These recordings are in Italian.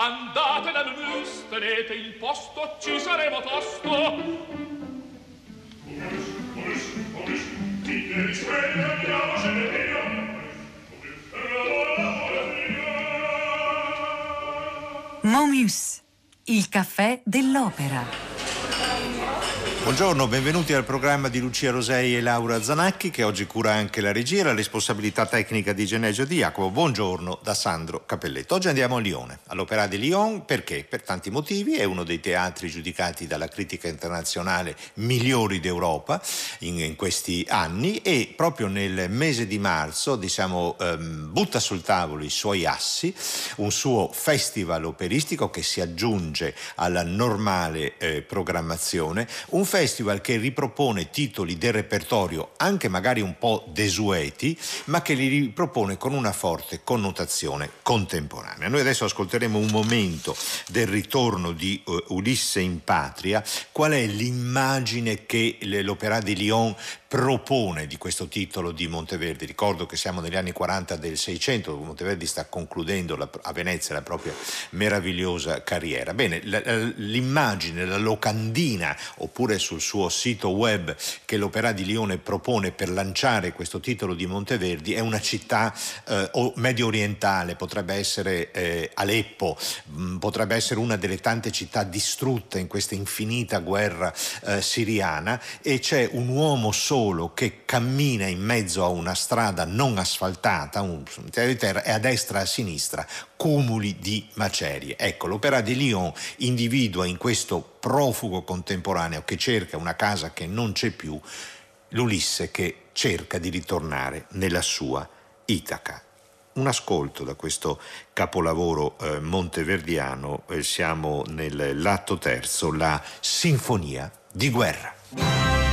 Andate dal mus, tenete il posto, ci saremo tosto. Momus, il caffè dell'opera. Buongiorno, benvenuti al programma di Lucia Rosei e Laura Zanacchi che oggi cura anche la regia e la responsabilità tecnica di Genesio Di Jacopo. Buongiorno da Sandro Capelletto. Oggi andiamo a Lione, all'Opera di Lyon, perché? Per tanti motivi, è uno dei teatri giudicati dalla critica internazionale migliori d'Europa in, in questi anni e proprio nel mese di marzo diciamo, ehm, butta sul tavolo i suoi assi, un suo festival operistico che si aggiunge alla normale eh, programmazione, un festival che ripropone titoli del repertorio anche magari un po' desueti, ma che li ripropone con una forte connotazione contemporanea. Noi adesso ascolteremo un momento del ritorno di uh, Ulisse in patria, qual è l'immagine che l'Opéra di Lyon propone di questo titolo di Monteverdi. Ricordo che siamo negli anni 40 del 600, dove Monteverdi sta concludendo la, a Venezia la propria meravigliosa carriera. Bene, l'immagine, la locandina, oppure sul suo sito web che l'Opera di Lione propone per lanciare questo titolo di Monteverdi, è una città eh, medio orientale, potrebbe essere eh, Aleppo, mm, potrebbe essere una delle tante città distrutte in questa infinita guerra eh, siriana e c'è un uomo solo solo che cammina in mezzo a una strada non asfaltata, un cimitero di terra, e a destra e a sinistra cumuli di macerie. Ecco, l'Opera di Lyon individua in questo profugo contemporaneo che cerca una casa che non c'è più, l'Ulisse che cerca di ritornare nella sua Itaca. Un ascolto da questo capolavoro eh, monteverdiano, eh, siamo nell'atto terzo, la Sinfonia di guerra.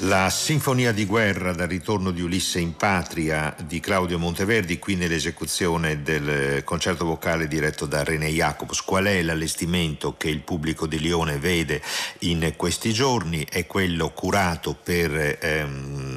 La Sinfonia di guerra dal ritorno di Ulisse in patria di Claudio Monteverdi, qui nell'esecuzione del concerto vocale diretto da René Jacobs. Qual è l'allestimento che il pubblico di Lione vede in questi giorni? È quello curato per ehm,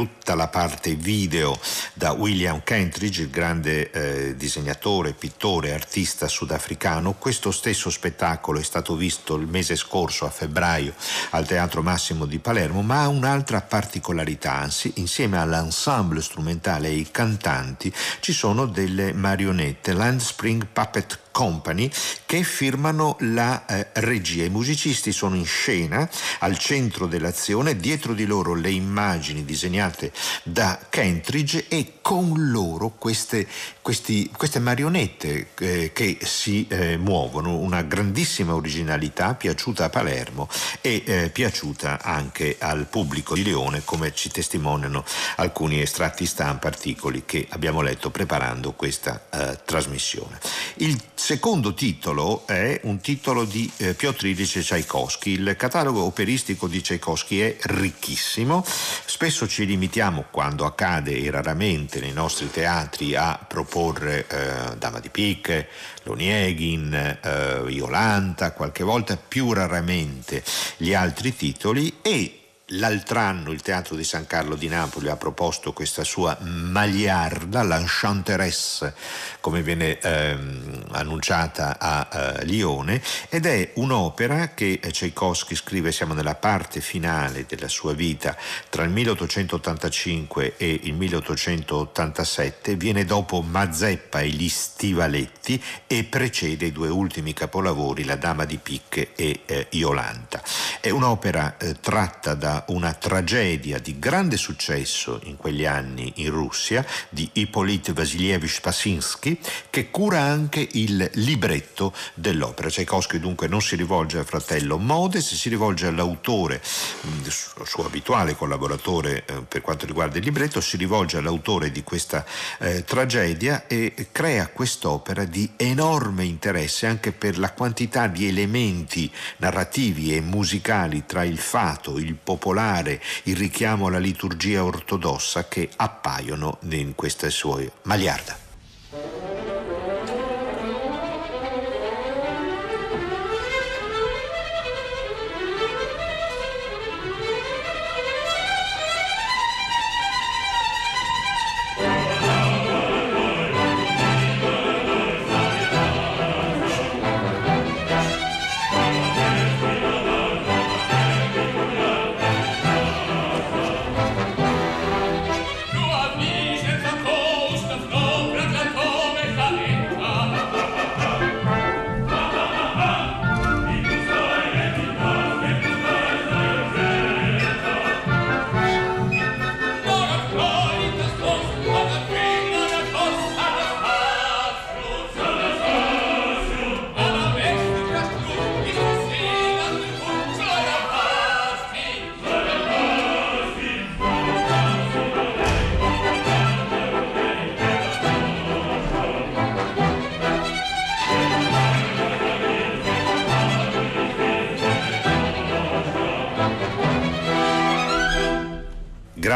tutta la parte video da William Kentridge, il grande eh, disegnatore, pittore, artista sudafricano. Questo stesso spettacolo è stato visto il mese scorso, a febbraio, al Teatro Massimo di Palermo, ma ha un'altra particolarità, anzi, insieme all'ensemble strumentale e ai cantanti ci sono delle marionette, Land Spring Puppet Company che firmano la eh, regia. I musicisti sono in scena al centro dell'azione, dietro di loro le immagini disegnate da Kentridge e con loro queste, questi, queste marionette eh, che si eh, muovono, una grandissima originalità piaciuta a Palermo e eh, piaciuta anche al pubblico di Leone come ci testimoniano alcuni estratti stampa, articoli che abbiamo letto preparando questa eh, trasmissione. Il secondo titolo è un titolo di eh, Piotr Ilyich Tchaikovsky. Il catalogo operistico di Tchaikovsky è ricchissimo. Spesso ci limitiamo, quando accade e raramente nei nostri teatri, a proporre eh, Dama di Picche, Lonieghin, eh, Iolanta, qualche volta più raramente gli altri titoli e L'altro anno il Teatro di San Carlo di Napoli ha proposto questa sua Magliarda, l'Enchanteresse, come viene ehm, annunciata a eh, Lione, ed è un'opera che Tchaikovsky scrive, siamo nella parte finale della sua vita, tra il 1885 e il 1887, viene dopo Mazeppa e gli Stivaletti e precede i due ultimi capolavori, La Dama di Picche e eh, Iolanta. È un'opera eh, tratta da una tragedia di grande successo in quegli anni in Russia di Ippolit Vasilievich Pasinsky che cura anche il libretto dell'opera. Tchaikovsky dunque non si rivolge al fratello Modes, si rivolge all'autore, mm, suo abituale collaboratore eh, per quanto riguarda il libretto, si rivolge all'autore di questa eh, tragedia e crea quest'opera di enorme interesse anche per la quantità di elementi narrativi e musicali tra il fato, il popolare, popolare, il richiamo alla liturgia ortodossa che appaiono in queste sue Magliarda.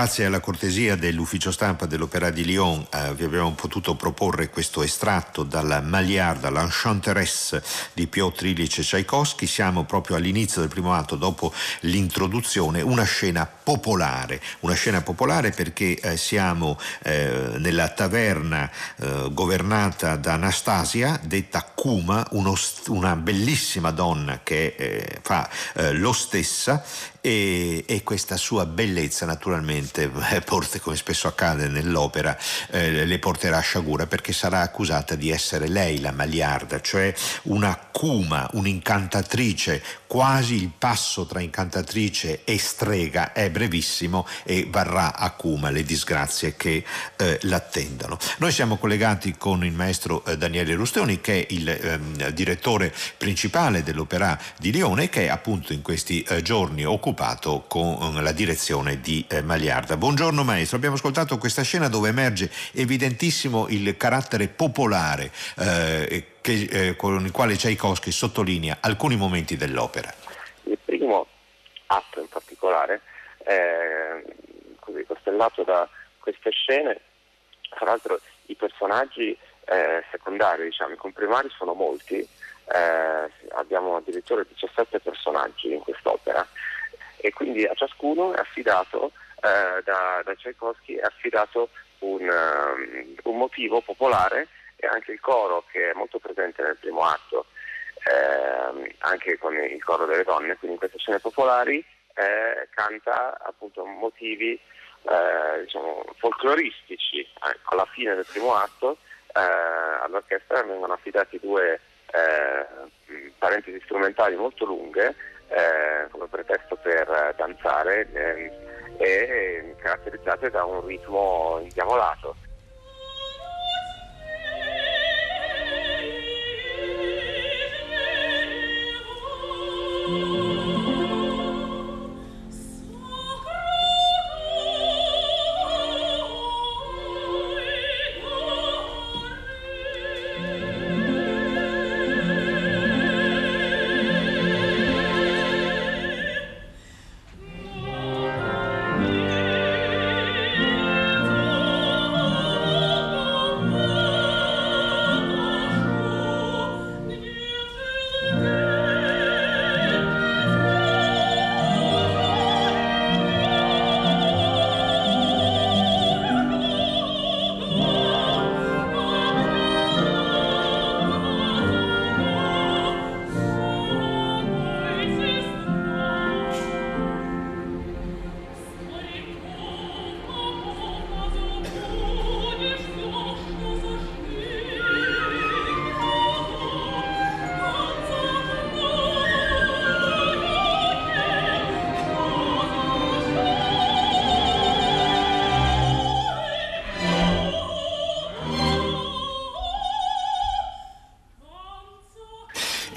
Grazie alla cortesia dell'ufficio stampa dell'Opera di Lyon eh, vi abbiamo potuto proporre questo estratto dalla Magliarda, l'Enchanteresse di Piotr Ilyich Tchaikovsky. Siamo proprio all'inizio del primo atto, dopo l'introduzione, una scena popolare, una scena popolare perché eh, siamo eh, nella taverna eh, governata da Anastasia, detta Kuma, uno, una bellissima donna che eh, fa eh, lo stessa e, e, questa sua bellezza naturalmente eh, porte, come spesso accade nell'opera eh, le porterà a sciagura perché sarà accusata di essere lei la Magliarda, cioè una cuma, un'incantatrice, quasi il passo tra incantatrice e strega è brevissimo e varrà a cuma le disgrazie che eh, l'attendono. Noi siamo collegati con il maestro eh, Daniele Rustoni che è il ehm, direttore principale dell'Opera di Lione che è appunto in questi eh, giorni occupato con la direzione di eh, Magliarda. Buongiorno maestro, abbiamo ascoltato questa scena dove emerge evidentissimo il carattere popolare eh, che, eh, con il quale Tchaikovsky sottolinea alcuni momenti dell'opera. Il primo atto in particolare è così, costellato da queste scene, tra l'altro i personaggi eh, secondari, diciamo, i comprimari sono molti, eh, abbiamo addirittura 17 personaggi in quest'opera e quindi a ciascuno è affidato eh, da, da Tchaikovsky è affidato un, um, un, motivo popolare e anche il coro che è molto presente nel primo atto, eh, anche con il coro delle donne, quindi in queste scene popolari eh, canta appunto motivi eh, diciamo, folcloristici. Eh, alla fine del primo atto eh, all'orchestra vengono affidati due parentesi strumentali molto lunghe eh, come pretesto per danzare eh, e caratterizzate da un ritmo indiavolato.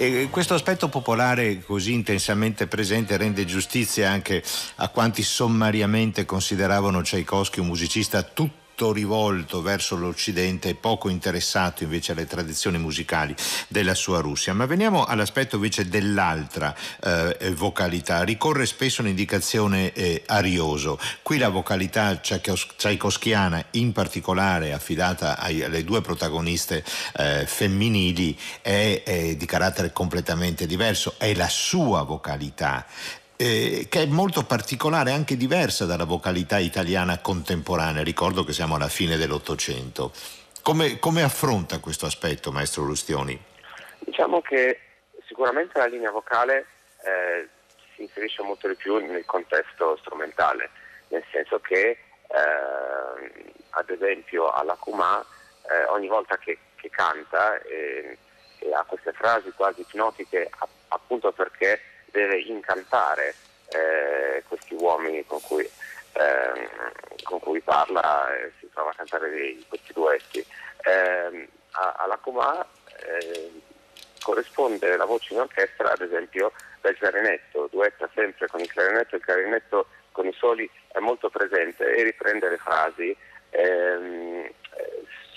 E questo aspetto popolare così intensamente presente rende giustizia anche a quanti sommariamente consideravano Tchaikovsky un musicista tutto tutto rivolto verso l'Occidente e poco interessato invece alle tradizioni musicali della sua Russia. Ma veniamo all'aspetto invece dell'altra eh, vocalità. Ricorre spesso un'indicazione eh, arioso. Qui la vocalità tchaikovskiana, in particolare affidata ai, alle due protagoniste eh, femminili, è, è di carattere completamente diverso. È la sua vocalità eh, che è molto particolare, anche diversa dalla vocalità italiana contemporanea. Ricordo che siamo alla fine dell'Ottocento. Come, come affronta questo aspetto, maestro Lustioni? Diciamo che sicuramente la linea vocale eh, si inserisce molto di più nel contesto strumentale, nel senso che eh, ad esempio alla Kuma eh, ogni volta che, che canta eh, ha queste frasi quasi ipnotiche appunto perché deve incantare eh, questi uomini con cui, eh, con cui parla e si trova a cantare dei, questi duetti. Eh, alla Comà eh, corrisponde la voce in orchestra, ad esempio, del clarinetto, duetta sempre con il clarinetto, il clarinetto con i soli è molto presente e riprende le frasi. Ehm,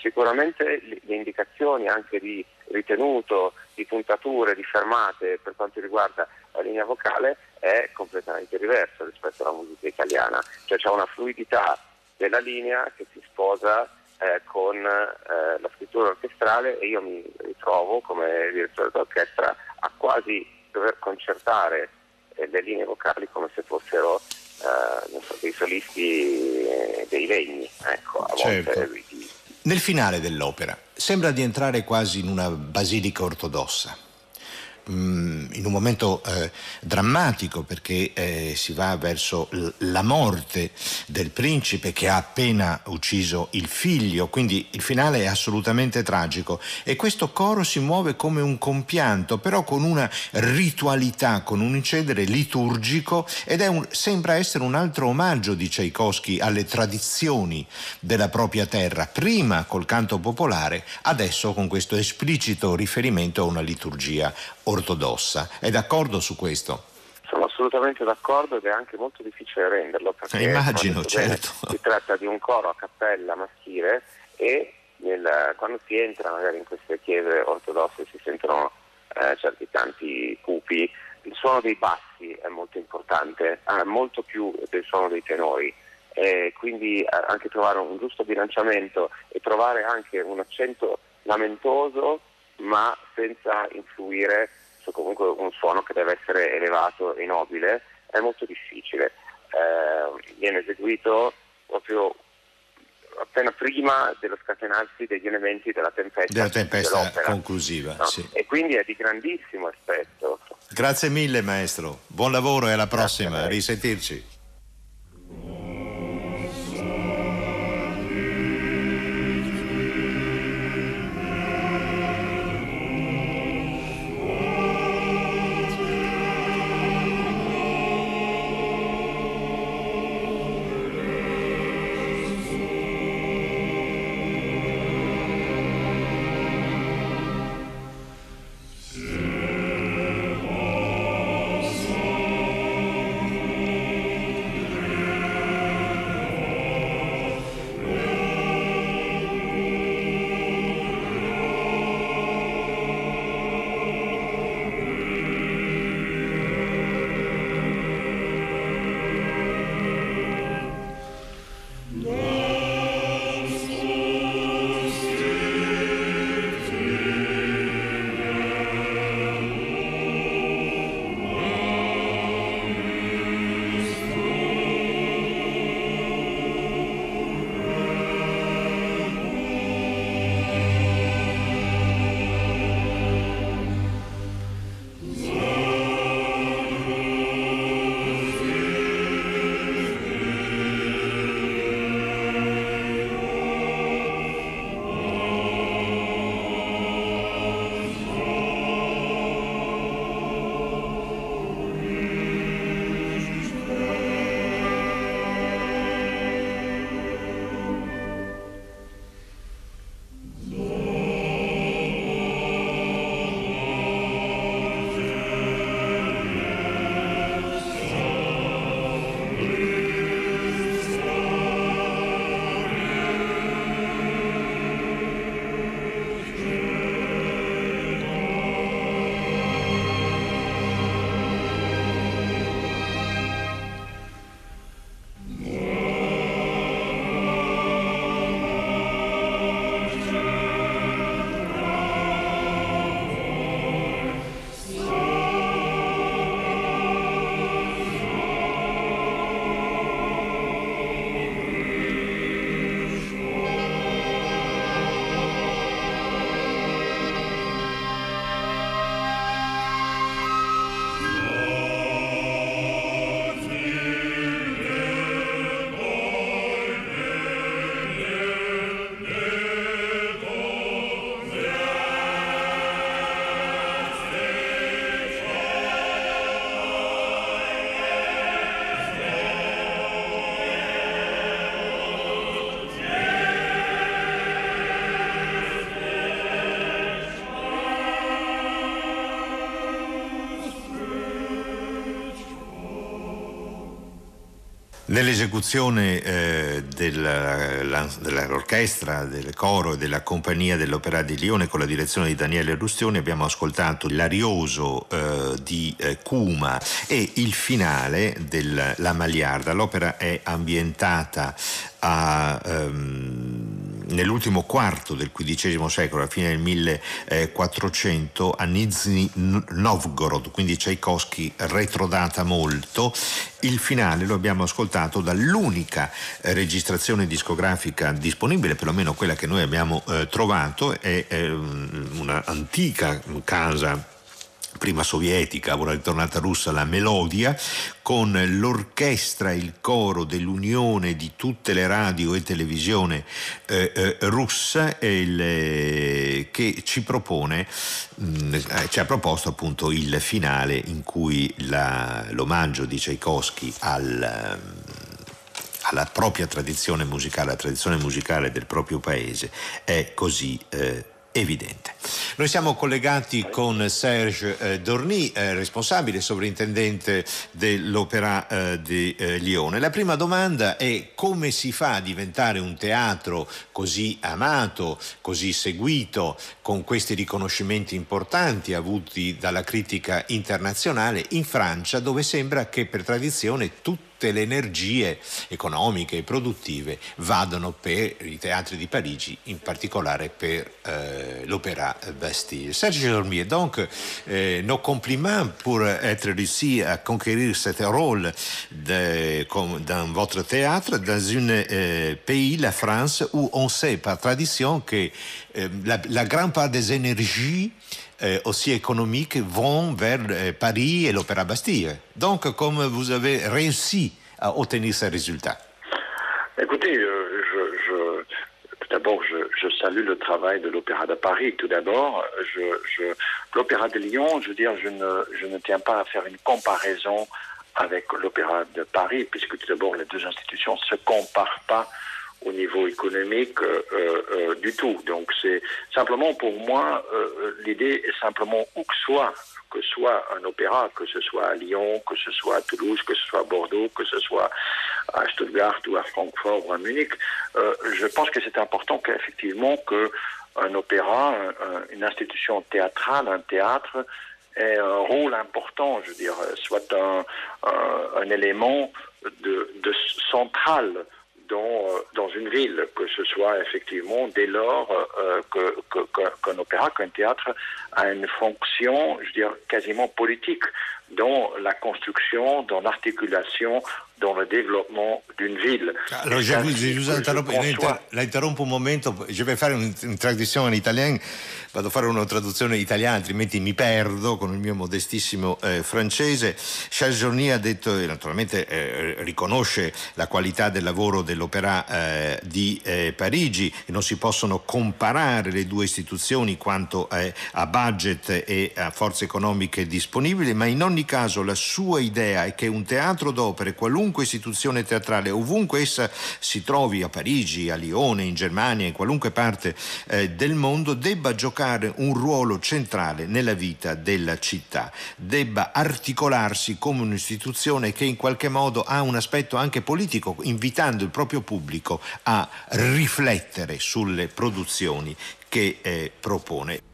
sicuramente le indicazioni anche di ritenuto, di puntature, di fermate per quanto riguarda la linea vocale è completamente diversa rispetto alla musica italiana, cioè c'è una fluidità della linea che si sposa eh, con eh, la scrittura orchestrale e io mi ritrovo come direttore d'orchestra a quasi dover concertare eh, le linee vocali come se fossero eh, so, dei solisti eh, dei legni, ecco, a certo. volte nel finale dell'opera sembra di entrare quasi in una basilica ortodossa in un momento eh, drammatico perché eh, si va verso l- la morte del principe che ha appena ucciso il figlio, quindi il finale è assolutamente tragico. E questo coro si muove come un compianto, però con una ritualità, con un incedere liturgico ed un, sembra essere un altro omaggio di Tchaikovsky alle tradizioni della propria terra, prima col canto popolare, adesso con questo esplicito riferimento a una liturgia ortodossa. È d'accordo su questo? Sono assolutamente d'accordo ed è anche molto difficile renderlo perché eh, immagino, certo. si tratta di un coro a cappella maschile e nel, quando si entra magari in queste chiese ortodosse si sentono eh, certi canti cupi, il suono dei bassi è molto importante, eh, molto più del suono dei tenori. E quindi eh, anche trovare un giusto bilanciamento e trovare anche un accento lamentoso ma senza influire su comunque un suono che deve essere elevato e nobile, è molto difficile. Eh, viene eseguito proprio appena prima dello scatenarsi degli elementi della tempesta, della tempesta conclusiva. No? Sì. E quindi è di grandissimo aspetto. Grazie mille maestro, buon lavoro e alla prossima, risentirci. Nell'esecuzione eh, dell'orchestra, del coro e della compagnia dell'Opera di Lione con la direzione di Daniele Rustioni abbiamo ascoltato l'Arioso eh, di eh, Cuma e il finale della Magliarda. L'opera è ambientata a... Um, nell'ultimo quarto del XV secolo, alla fine del 1400, a Nizhny Novgorod, quindi Tchaikovsky retrodata molto. Il finale lo abbiamo ascoltato dall'unica eh, registrazione discografica disponibile, perlomeno quella che noi abbiamo eh, trovato, è eh, un'antica casa prima sovietica, ora ritornata russa, la Melodia, con l'orchestra, il coro dell'unione di tutte le radio e televisione eh, eh, russa il, eh, che ci propone, mh, mm, eh, ci ha proposto appunto il finale in cui la, l'omaggio di Tchaikovsky al alla propria tradizione musicale, alla tradizione musicale del proprio paese, è così eh, evidente. Noi siamo collegati con Serge eh, Dorny, eh, responsabile sovrintendente dell'Opera eh, di Lione. La prima domanda è come si fa a diventare un teatro così amato, così seguito, con questi riconoscimenti importanti avuti dalla critica internazionale in Francia, dove sembra che per tradizione tutti tutte le energie economiche e produttive vadano per i teatri di Parigi, in particolare per euh, l'Opéra Bastille. Serge Dormier, donc, euh, nos compliments pour être réussi à conquérir ce rôle de, comme dans votre théâtre, dans un euh, pays, la France, où on sait par tradition que euh, la, la grande part des énergies aussi économiques vont vers euh, Paris et l'Opéra Bastille. Donc, comme vous avez réussi à obtenir ces résultats Écoutez, euh, je, je, tout d'abord, je, salue le travail de l'Opéra de Paris. Tout d'abord, l'Opéra de Lyon, je veux dire, je ne, je ne tiens pas à faire une comparaison avec l'Opéra de Paris, puisque tout d'abord, les deux institutions ne se comparent pas au niveau économique euh, euh, du tout. Donc c'est simplement pour moi, euh, l'idée est simplement où que soit, que soit un opéra, que ce soit à Lyon, que ce soit à Toulouse, que ce soit à Bordeaux, que ce soit à Stuttgart ou à Francfort ou à Munich, je pense que c'est important qu'effectivement que un opéra, une institution théâtrale, un théâtre, ait un rôle important, je veux dire, soit un, un, un élément de, de central dans, euh, dans une ville, que ce soit effectivement dès lors euh, qu'un opéra, qu'un théâtre a une fonction, je veux quasiment politique dans la construction, dans l'articulation, dans le développement d'une ville. Alors, je, vous, je vous interrompo, un momento, je vais faire une, une traduction en italien. vado a fare una traduzione italiana, altrimenti mi perdo con il mio modestissimo eh, francese. Charles Journy ha detto, e naturalmente eh, riconosce la qualità del lavoro dell'Opera eh, di eh, Parigi e non si possono comparare le due istituzioni quanto eh, a budget e a forze economiche disponibili, ma in ogni caso la sua idea è che un teatro d'opere, qualunque istituzione teatrale, ovunque essa si trovi a Parigi, a Lione, in Germania, in qualunque parte eh, del mondo, debba giocare un ruolo centrale nella vita della città, debba articolarsi come un'istituzione che in qualche modo ha un aspetto anche politico, invitando il proprio pubblico a riflettere sulle produzioni che eh, propone.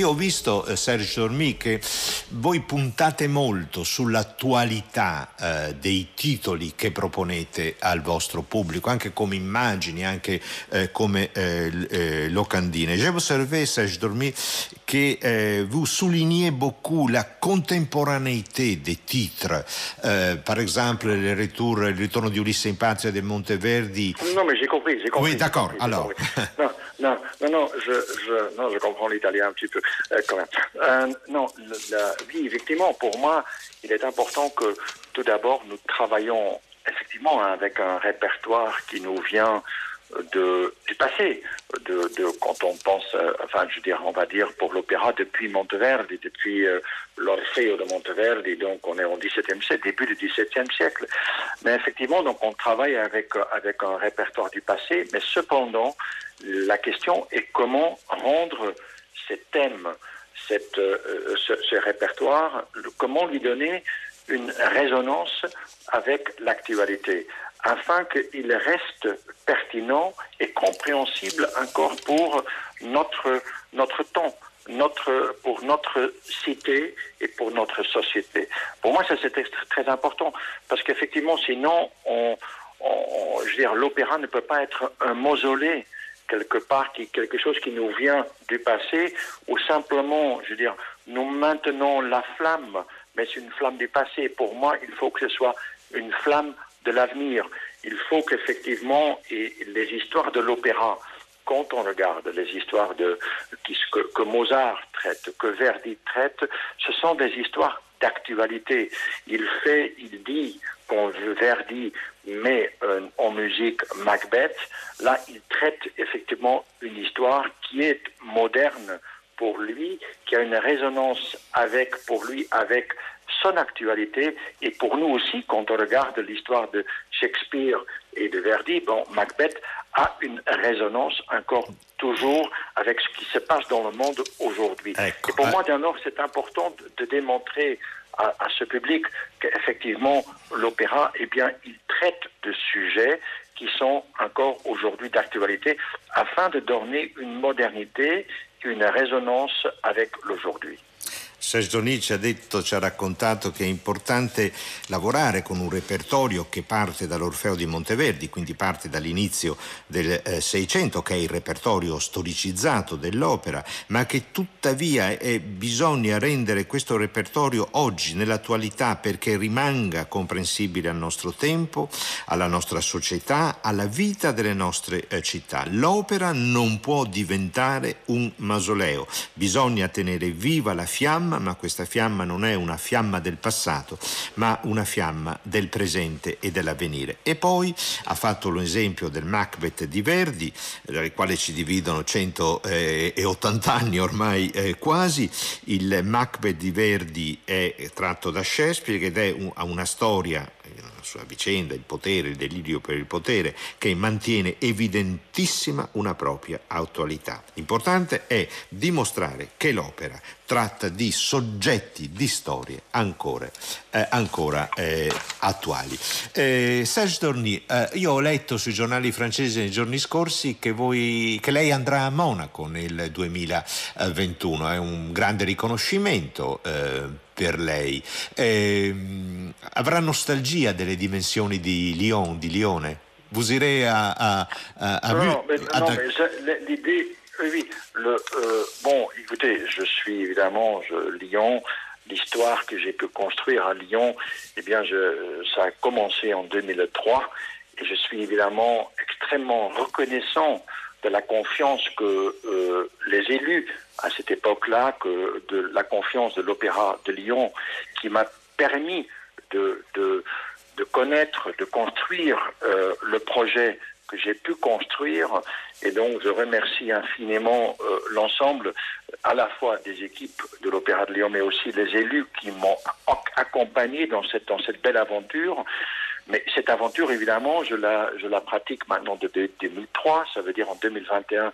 Io ho visto, eh, Serge Dormi, che voi puntate molto sull'attualità eh, dei titoli che proponete al vostro pubblico, anche come immagini, anche eh, come eh, eh, locandine. J'ai observé, Serge Dormi, que euh, vous soulignez beaucoup la titres. Euh, par exemple, le retour, le ritorno di Ulisse in patria de Monteverdi. Non, mais j'ai compris, j'ai compris. Oui, d'accord, alors. Non, non, non, non, je, je, non, je comprends l'italien un petit peu, euh, quand même. Euh, non, la- oui, effectivement, pour moi, il est important que, tout d'abord, nous travaillons effectivement avec un répertoire qui nous vient de, du passé, de, de quand on pense, euh, enfin, je veux dire, on va dire pour l'opéra depuis Monteverdi, depuis euh, l'Orfeo de Monteverdi, donc on est au XVIIe siècle, début du XVIIe siècle. Mais effectivement, donc on travaille avec, euh, avec un répertoire du passé, mais cependant, la question est comment rendre ces thèmes, cette, euh, ce, répertoire, comment lui donner une résonance avec l'actualité, afin qu'il reste pertinent et compréhensible encore pour notre, notre temps, notre, pour notre cité et pour notre société. Pour moi, ça c'est très important, parce qu'effectivement, sinon, on, on- je veux dire, l'opéra ne peut pas être un mausolée quelque part, qui, quelque chose qui nous vient du passé, ou simplement, je veux dire, nous maintenons la flamme, mais c'est une flamme du passé. Pour moi, il faut que ce soit une flamme de l'avenir. Il faut qu'effectivement, les histoires de l'opéra, quand on regarde les histoires de, que, Mozart traite, que Verdi traite, ce sont des histoires d'actualité. Il fait, il dit, quand Verdi met euh, en musique Macbeth, là, il traite effectivement une histoire qui est moderne pour lui, qui a une résonance avec, pour lui, avec son actualité, et pour nous aussi, quand on regarde l'histoire de Shakespeare et de Verdi, bon, Macbeth a une résonance encore toujours avec ce qui se passe dans le monde aujourd'hui. Ecco, et pour eh. moi, d'abord, c'est important de, de démontrer à, à ce public qu'effectivement, l'opéra, eh bien, il traite de sujets qui sont encore aujourd'hui d'actualité afin de donner une modernité, une résonance avec l'aujourd'hui. Sergio Dorni ci ha detto, ci ha raccontato che è importante lavorare con un repertorio che parte dall'Orfeo di Monteverdi, quindi parte dall'inizio del eh, Seicento, che è il repertorio storicizzato dell'opera, ma che tuttavia eh, bisogna rendere questo repertorio oggi, nell'attualità, perché rimanga comprensibile al nostro tempo, alla nostra società, alla vita delle nostre eh, città. L'opera non può diventare un mausoleo, bisogna tenere viva la fiamma fiamma, ma questa fiamma non è una fiamma del passato, ma una fiamma del presente e dell'avvenire. E poi ha fatto l'esempio del Macbeth di Verdi, dal quale ci dividono 180 anni ormai eh, quasi. Il Macbeth di Verdi è tratto da Shakespeare ed è un, una storia la sua vicenda, il potere, il delirio per il potere, che mantiene evidentissima una propria attualità. L'importante è dimostrare che l'opera tratta di soggetti, di storie ancora, eh, ancora eh, attuali. Eh, Serge Dorny, eh, io ho letto sui giornali francesi nei giorni scorsi che, voi, che lei andrà a Monaco nel 2021, è un grande riconoscimento eh, per lei. Eh, avrà nostalgia delle dimensioni di Lyon, di Lione? Vous irez à, à, à, non, non, mais, non, mais l'idée, oui, oui, le, euh, bon, écoutez, je suis évidemment je, Lyon, l'histoire que j'ai pu construire à Lyon, eh bien, je, ça a commencé en 2003 et je suis évidemment extrêmement reconnaissant de la confiance que euh, les élus à cette époque-là, que de la confiance de l'Opéra de Lyon, qui m'a permis de, de, de, connaître, de construire euh, le projet que j'ai pu construire. Et donc, je remercie infiniment euh, l'ensemble, à la fois des équipes de l'Opéra de Lyon, mais aussi les élus qui m'ont accompagné dans cette, dans cette belle aventure. Mais cette aventure, évidemment, je la, pratique maintenant depuis 2003. Ça veut dire en 2021,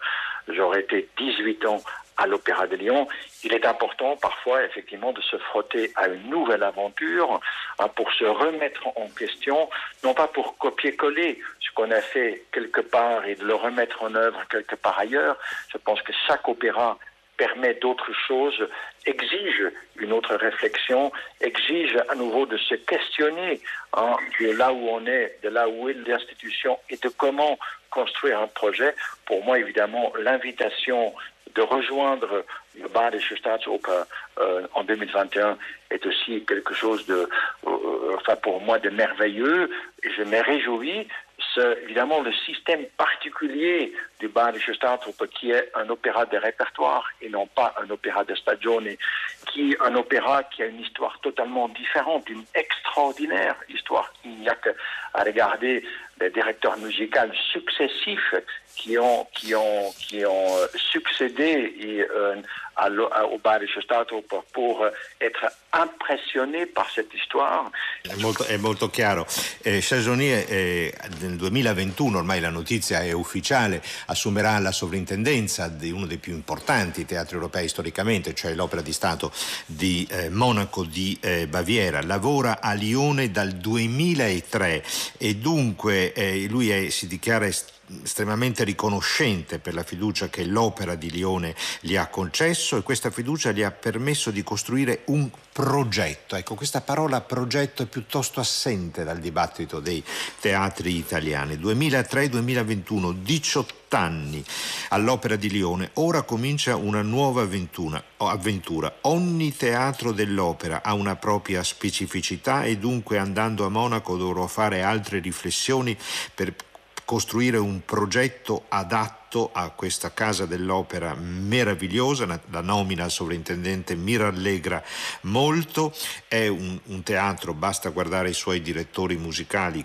j'aurai été 18 ans à l'Opéra de Lyon. Il est important parfois, effectivement, de se frotter à une nouvelle aventure hein, pour se remettre en question, non pas pour copier-coller ce qu'on a fait quelque part et le remettre en œuvre quelque part ailleurs. Je pense que chaque opéra permet d'autres choses, exige une autre réflexion, exige à nouveau de se questionner hein, de là où on est, de là où est l'institution et de comment construire un projet. Pour moi, évidemment, l'invitation de rejoindre le Badische Staatsoper euh, en 2021 est aussi quelque chose de, euh, enfin pour moi, de merveilleux. Je me réjouis évidemment le système particulier du Badische Staatsoper, qui est un opéra de répertoire et non pas un opéra de stagione, qui est un opéra qui a une histoire totalement différente, une extraordinaire histoire. Il n'y a qu'à regarder les directeurs musicaux successifs qui ont, qui ont, qui ont succédé et, euh, au Bayerische Staatsoper pour être impressionné par cette histoire. È molto, chiaro. Eh, Chasonier eh, nel 2021, ormai la notizia è ufficiale, assumerà la sovrintendenza di uno dei più importanti teatri europei storicamente, cioè l'Opera di Stato di eh, Monaco di eh, Baviera. Lavora a Lione dal 2003 e dunque eh, lui è, si dichiara est- estremamente riconoscente per la fiducia che l'opera di Lione gli ha concesso e questa fiducia gli ha permesso di costruire un progetto. Ecco, questa parola progetto è piuttosto assente dal dibattito dei teatri italiani. 2003-2021, 18 anni all'Opera di Lione, ora comincia una nuova avventura. avventura. Ogni teatro dell'opera ha una propria specificità e dunque andando a Monaco dovrò fare altre riflessioni per costruire un progetto adatto a questa casa dell'opera meravigliosa, la nomina al sovrintendente mi rallegra molto, è un, un teatro, basta guardare i suoi direttori musicali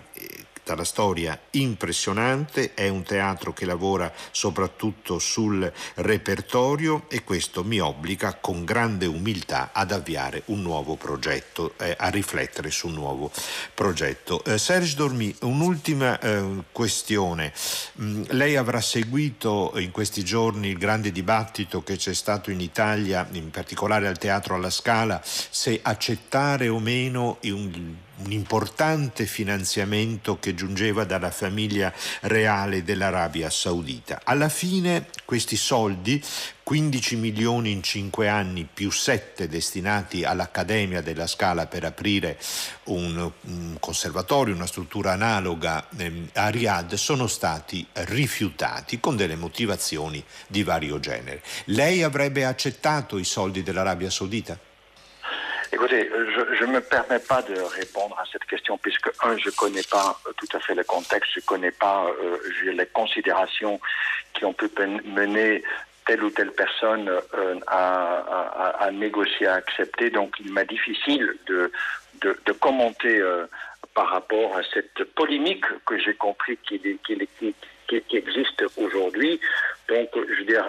eh, dalla storia impressionante, è un teatro che lavora soprattutto sul repertorio e questo mi obbliga con grande umiltà ad avviare un nuovo progetto, eh, a riflettere su un nuovo progetto. Eh, Serge Dormi, un'ultima eh, questione. Mm, lei avrà seguito in questi giorni il grande dibattito che c'è stato in Italia, in particolare al Teatro alla Scala, se accettare o meno un un importante finanziamento che giungeva dalla famiglia reale dell'Arabia Saudita. Alla fine questi soldi 15 milioni in 5 anni più 7 destinati all'Accademia della Scala per aprire un, un conservatorio, una struttura analoga ehm, a Riyadh sono stati rifiutati con delle motivazioni di vario genere. Lei avrebbe accettato i soldi dell'Arabia Saudita? Je ne me permets pas de répondre à cette question puisque, un, je ne connais pas tout à fait le contexte, je ne connais pas euh, les considérations qui ont pu mener telle ou telle personne euh, à, négocier, à accepter. Donc il m'est difficile de, commenter euh, par rapport à cette polémique que j'ai compris qu'il qu qu qu existe aujourd'hui. Donc je veux dire,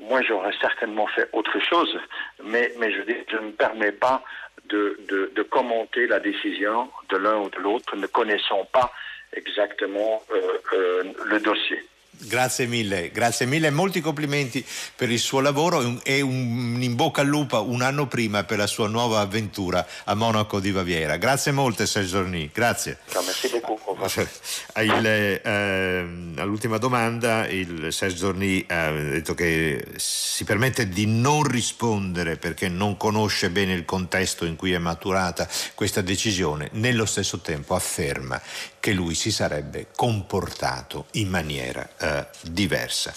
moi j'aurais certainement fait autre chose, mais, je ne me permets pas de, de, de, commenter la décision de l'un ou de l'autre, ne connaissant pas exactement euh, euh, le dossier. Grazie mille, grazie mille, molti complimenti per il suo lavoro e un in bocca al lupo un anno prima per la sua nuova avventura a Monaco di Baviera. Grazie molte Serge Zorni, grazie. Il, eh, all'ultima domanda il Serge Zorni ha detto che si permette di non rispondere perché non conosce bene il contesto in cui è maturata questa decisione, nello stesso tempo afferma che lui si sarebbe comportato in maniera eh, diversa.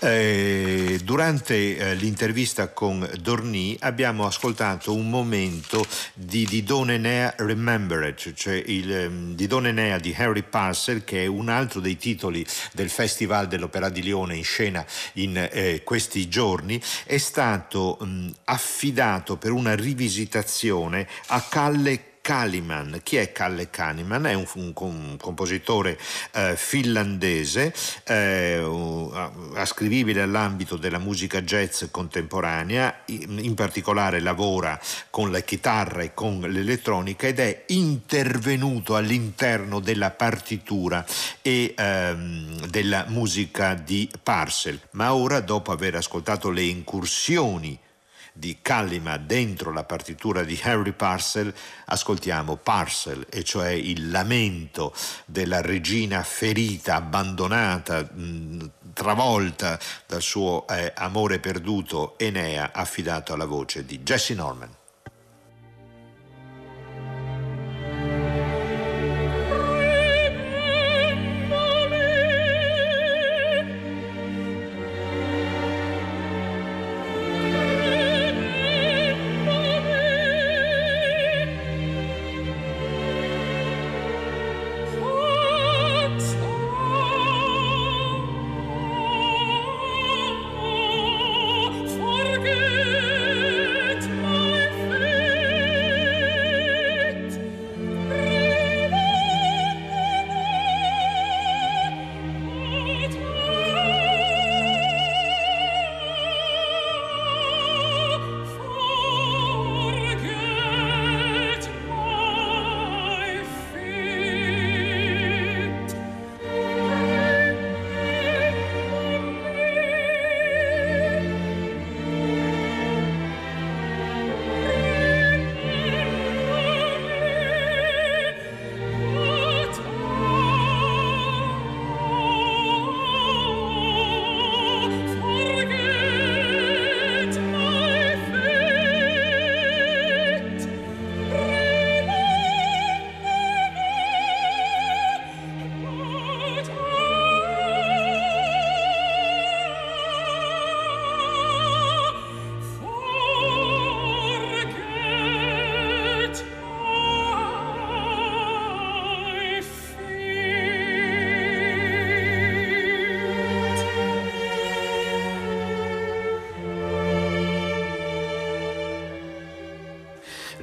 Eh, durante eh, l'intervista con Dorny abbiamo ascoltato un momento di Didone Nea Remembered, cioè il um, Didone Nea di Harry Parcel, che è un altro dei titoli del Festival dell'Opera di Lione in scena in eh, questi giorni, è stato um, affidato per una rivisitazione a Calle Kaliman. Chi è Kalle Kaliman? È un, un, un compositore eh, finlandese, eh, ascrivibile all'ambito della musica jazz contemporanea, in particolare lavora con la chitarra e con l'elettronica ed è intervenuto all'interno della partitura e ehm, della musica di Parcel. Ma ora, dopo aver ascoltato le incursioni di Kallima dentro la partitura di Harry Parcel, ascoltiamo Parcel, e cioè il lamento della regina ferita, abbandonata, mh, travolta dal suo eh, amore perduto Enea, affidato alla voce di Jesse Norman.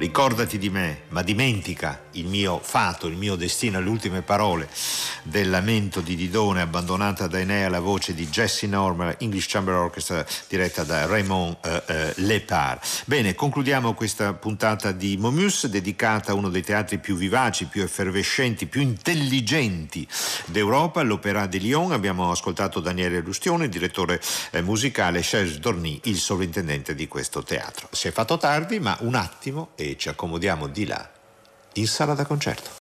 Ricordati di me, ma dimentica il mio fato, il mio destino, le ultime parole del lamento di Didone abbandonata da Enea la voce di Jesse Norman, English Chamber Orchestra diretta da Raymond eh, eh, Lepard. Bene, concludiamo questa puntata di Momus dedicata a uno dei teatri più vivaci, più effervescenti, più intelligenti d'Europa, l'Opéra di Lyon. Abbiamo ascoltato Daniele Lustione, direttore eh, musicale, Serge Dorny, il sovrintendente di questo teatro. Si è fatto tardi, ma un attimo e ci accomodiamo di là in sala da concerto.